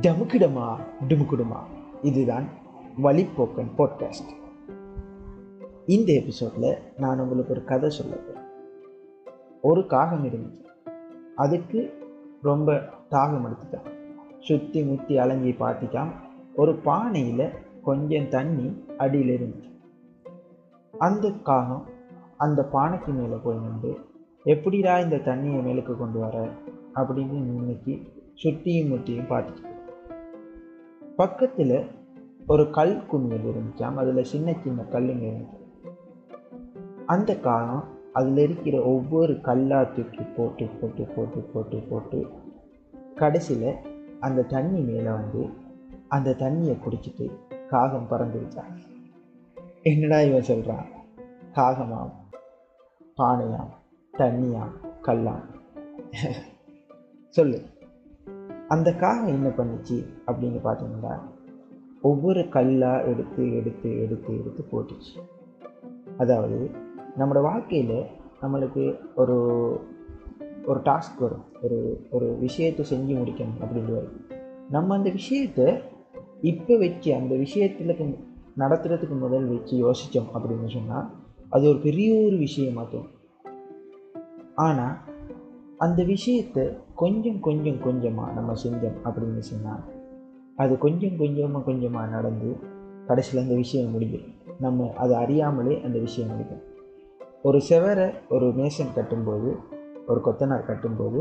டமுக்கிடுமா டுமுக்குடுமா? இதுதான் வழிப்போக்கன் பாட்காஸ்ட் இந்த எபிசோடில் நான் உங்களுக்கு ஒரு கதை சொல்ல ஒரு காகம் இருந்துச்சு. அதுக்கு ரொம்ப தாகம் எடுத்துட்டான். சுற்றி முத்தி அலங்கி பார்த்துட்டான் ஒரு பானையில் கொஞ்சம் தண்ணி அடியில் இருந்துச்சு. அந்த காகம் அந்த பானைக்கு மேலே போய் நின்று எப்படிடா இந்த தண்ணியை மேலுக்கு கொண்டு வர? அப்படின்னு இன்னைக்கு சுற்றியும் முற்றியும் பார்த்துச்சு பக்கத்தில் ஒரு கல் குமிழ் இருந்துச்சாம். அதில் சின்ன சின்ன கல்லுங்க இருந்துச்சு. அந்த காலம் அதில் இருக்கிற ஒவ்வொரு கல்லாக தூக்கி போட்டு போட்டு போட்டு போட்டு போட்டு கடைசியில் அந்த தண்ணி மேலே வந்து அந்த தண்ணியை குடிச்சிட்டு காகம் பறந்துருச்சான் என்னடா இவன் சொல்கிறான் காகமாம் பானையாம் தண்ணியாம் கல்லாம். சொல்லு. அந்த காகம் என்ன பண்ணுச்சு அப்படின்னு பார்த்தீங்கன்னா ஒவ்வொரு கல்லாக எடுத்து எடுத்து எடுத்து எடுத்து போட்டுச்சு. அதாவது நம்மளோட வாழ்க்கையில் நம்மளுக்கு ஒரு ஒரு டாஸ்க் வரும். ஒரு ஒரு விஷயத்தை செஞ்சு முடிக்கணும் அப்படின்னு வரும். நம்ம அந்த விஷயத்தை இப்போ வச்சு அந்த விஷயத்தில் நடத்துறதுக்கு முதல் வச்சு யோசித்தோம் அப்படின்னு சொன்னால் அது ஒரு பெரிய ஒரு விஷயமாக தோணும். ஆனால் அந்த விஷயத்தை கொஞ்சம் கொஞ்சம் கொஞ்சமாக நம்ம செஞ்சோம் அப்படின்னு சொன்னால் அது கொஞ்சம் கொஞ்சமாக கொஞ்சமாக நடந்து கடைசியில் அந்த விஷயம் முடியும். நம்ம அதை அறியாமலே அந்த விஷயம் முடியும் ஒரு செவரை ஒரு மேசன் கட்டும்போது ஒரு கொத்தனார் கட்டும்போது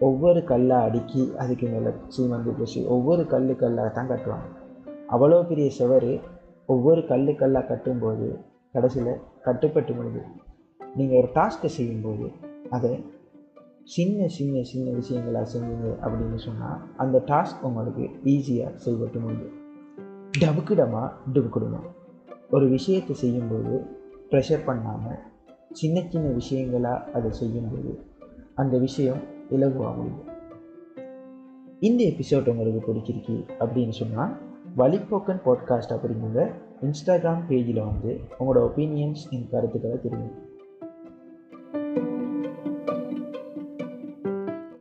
ஒவ்வொரு கல்லாக அடுக்கி அதுக்கு மேலே சீமந்து பூசி ஒவ்வொரு கல் கல்லாக தான் கட்டுவாங்க. அவ்வளோ பெரிய செவரு ஒவ்வொரு கல்லு கல்லாக கட்டும்போது கடைசியில் கட்டுப்பட்டு முடியுது நீங்கள் ஒரு டாஸ்க்கை செய்யும்போது அதை சின்ன சின்ன சின்ன விஷயங்களாக செஞ்சீங்க அப்படின்னு சொன்னால் அந்த டாஸ்க் உங்களுக்கு ஈஸியாக செய்யப்பட்டு முடியும் டபுக்கிடமா டுபுக்கிடுமா. ஒரு விஷயத்தை செய்யும்போது ப்ரெஷர் பண்ணாமல் சின்ன சின்ன விஷயங்களாக அதை செய்யும்போது அந்த விஷயம் இலகுவாக முடியும். இந்த எபிசோட் உங்களுக்கு பிடிச்சிருக்கு அப்படின்னு சொன்னால் வழிப்போக்கன் பாட்காஸ்ட் அப்படிங்கிற இன்ஸ்டாகிராம் பேஜில் வந்து உங்களோட ஒப்பீனியன்ஸ் என் கருத்துக்களை தெரியும்